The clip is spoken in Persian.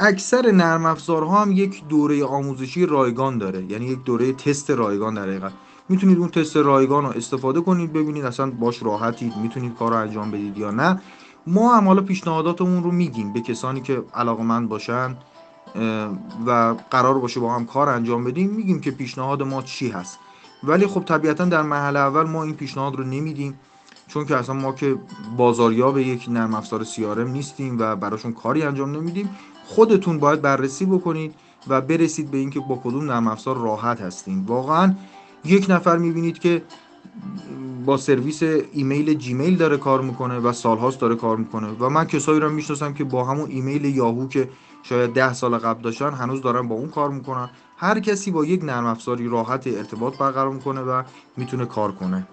اکثر نرم افزارها هم یک دوره آموزشی رایگان داره. یعنی یک دوره تست رایگان در حقیقت. می‌تونید اون تست رایگان رو استفاده کنید ببینید اصلا باش راحتید می‌تونید کار رو انجام بدید یا نه. ما هم حالا پیشنهاداتمون رو میگیم به کسانی که علاقمند باشن و قرار باشه با هم کار انجام بدیم میگیم که پیشنهاد ما چی هست. ولی خب طبیعتا در مرحله اول ما این پیشنهاد رو نمیدیم چون که اصلا ما که بازاریاب یک نرم افزار CRM نیستیم و براشون کاری انجام نمیدیم. خودتون باید بررسی بکنید و برسید به اینکه با کدوم نرم افزار راحت هستیم واقعا یک نفر می‌بینید که با سرویس ایمیل جیمیل داره کار می‌کنه و سالهاست داره کار می‌کنه و من کسایی رو می‌شناسم که با همون ایمیل یاهو که شاید ده سال قبل داشتن هنوز دارن با اون کار می‌کنن. هر کسی با یک نرم افزاری راحت ارتباط برقرار می‌کنه و می‌تونه کار کنه.